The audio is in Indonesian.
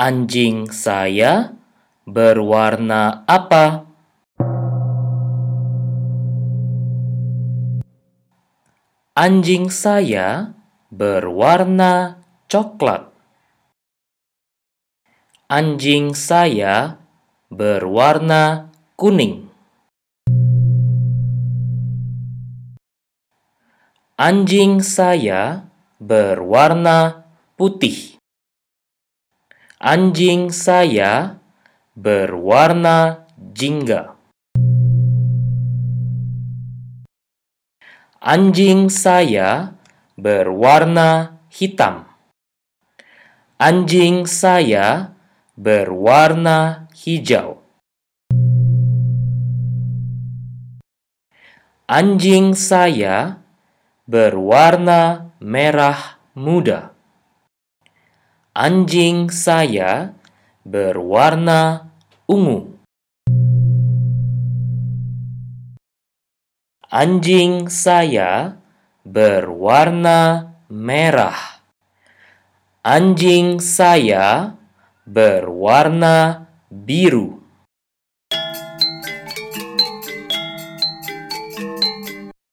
Anjing saya berwarna apa? Anjing saya berwarna coklat. Anjing saya berwarna kuning. Anjing saya berwarna putih. Anjing saya berwarna jingga. Anjing saya berwarna hitam. Anjing saya berwarna hijau. Anjing saya berwarna merah muda. Anjing saya berwarna ungu. Anjing saya berwarna merah. Anjing saya berwarna biru.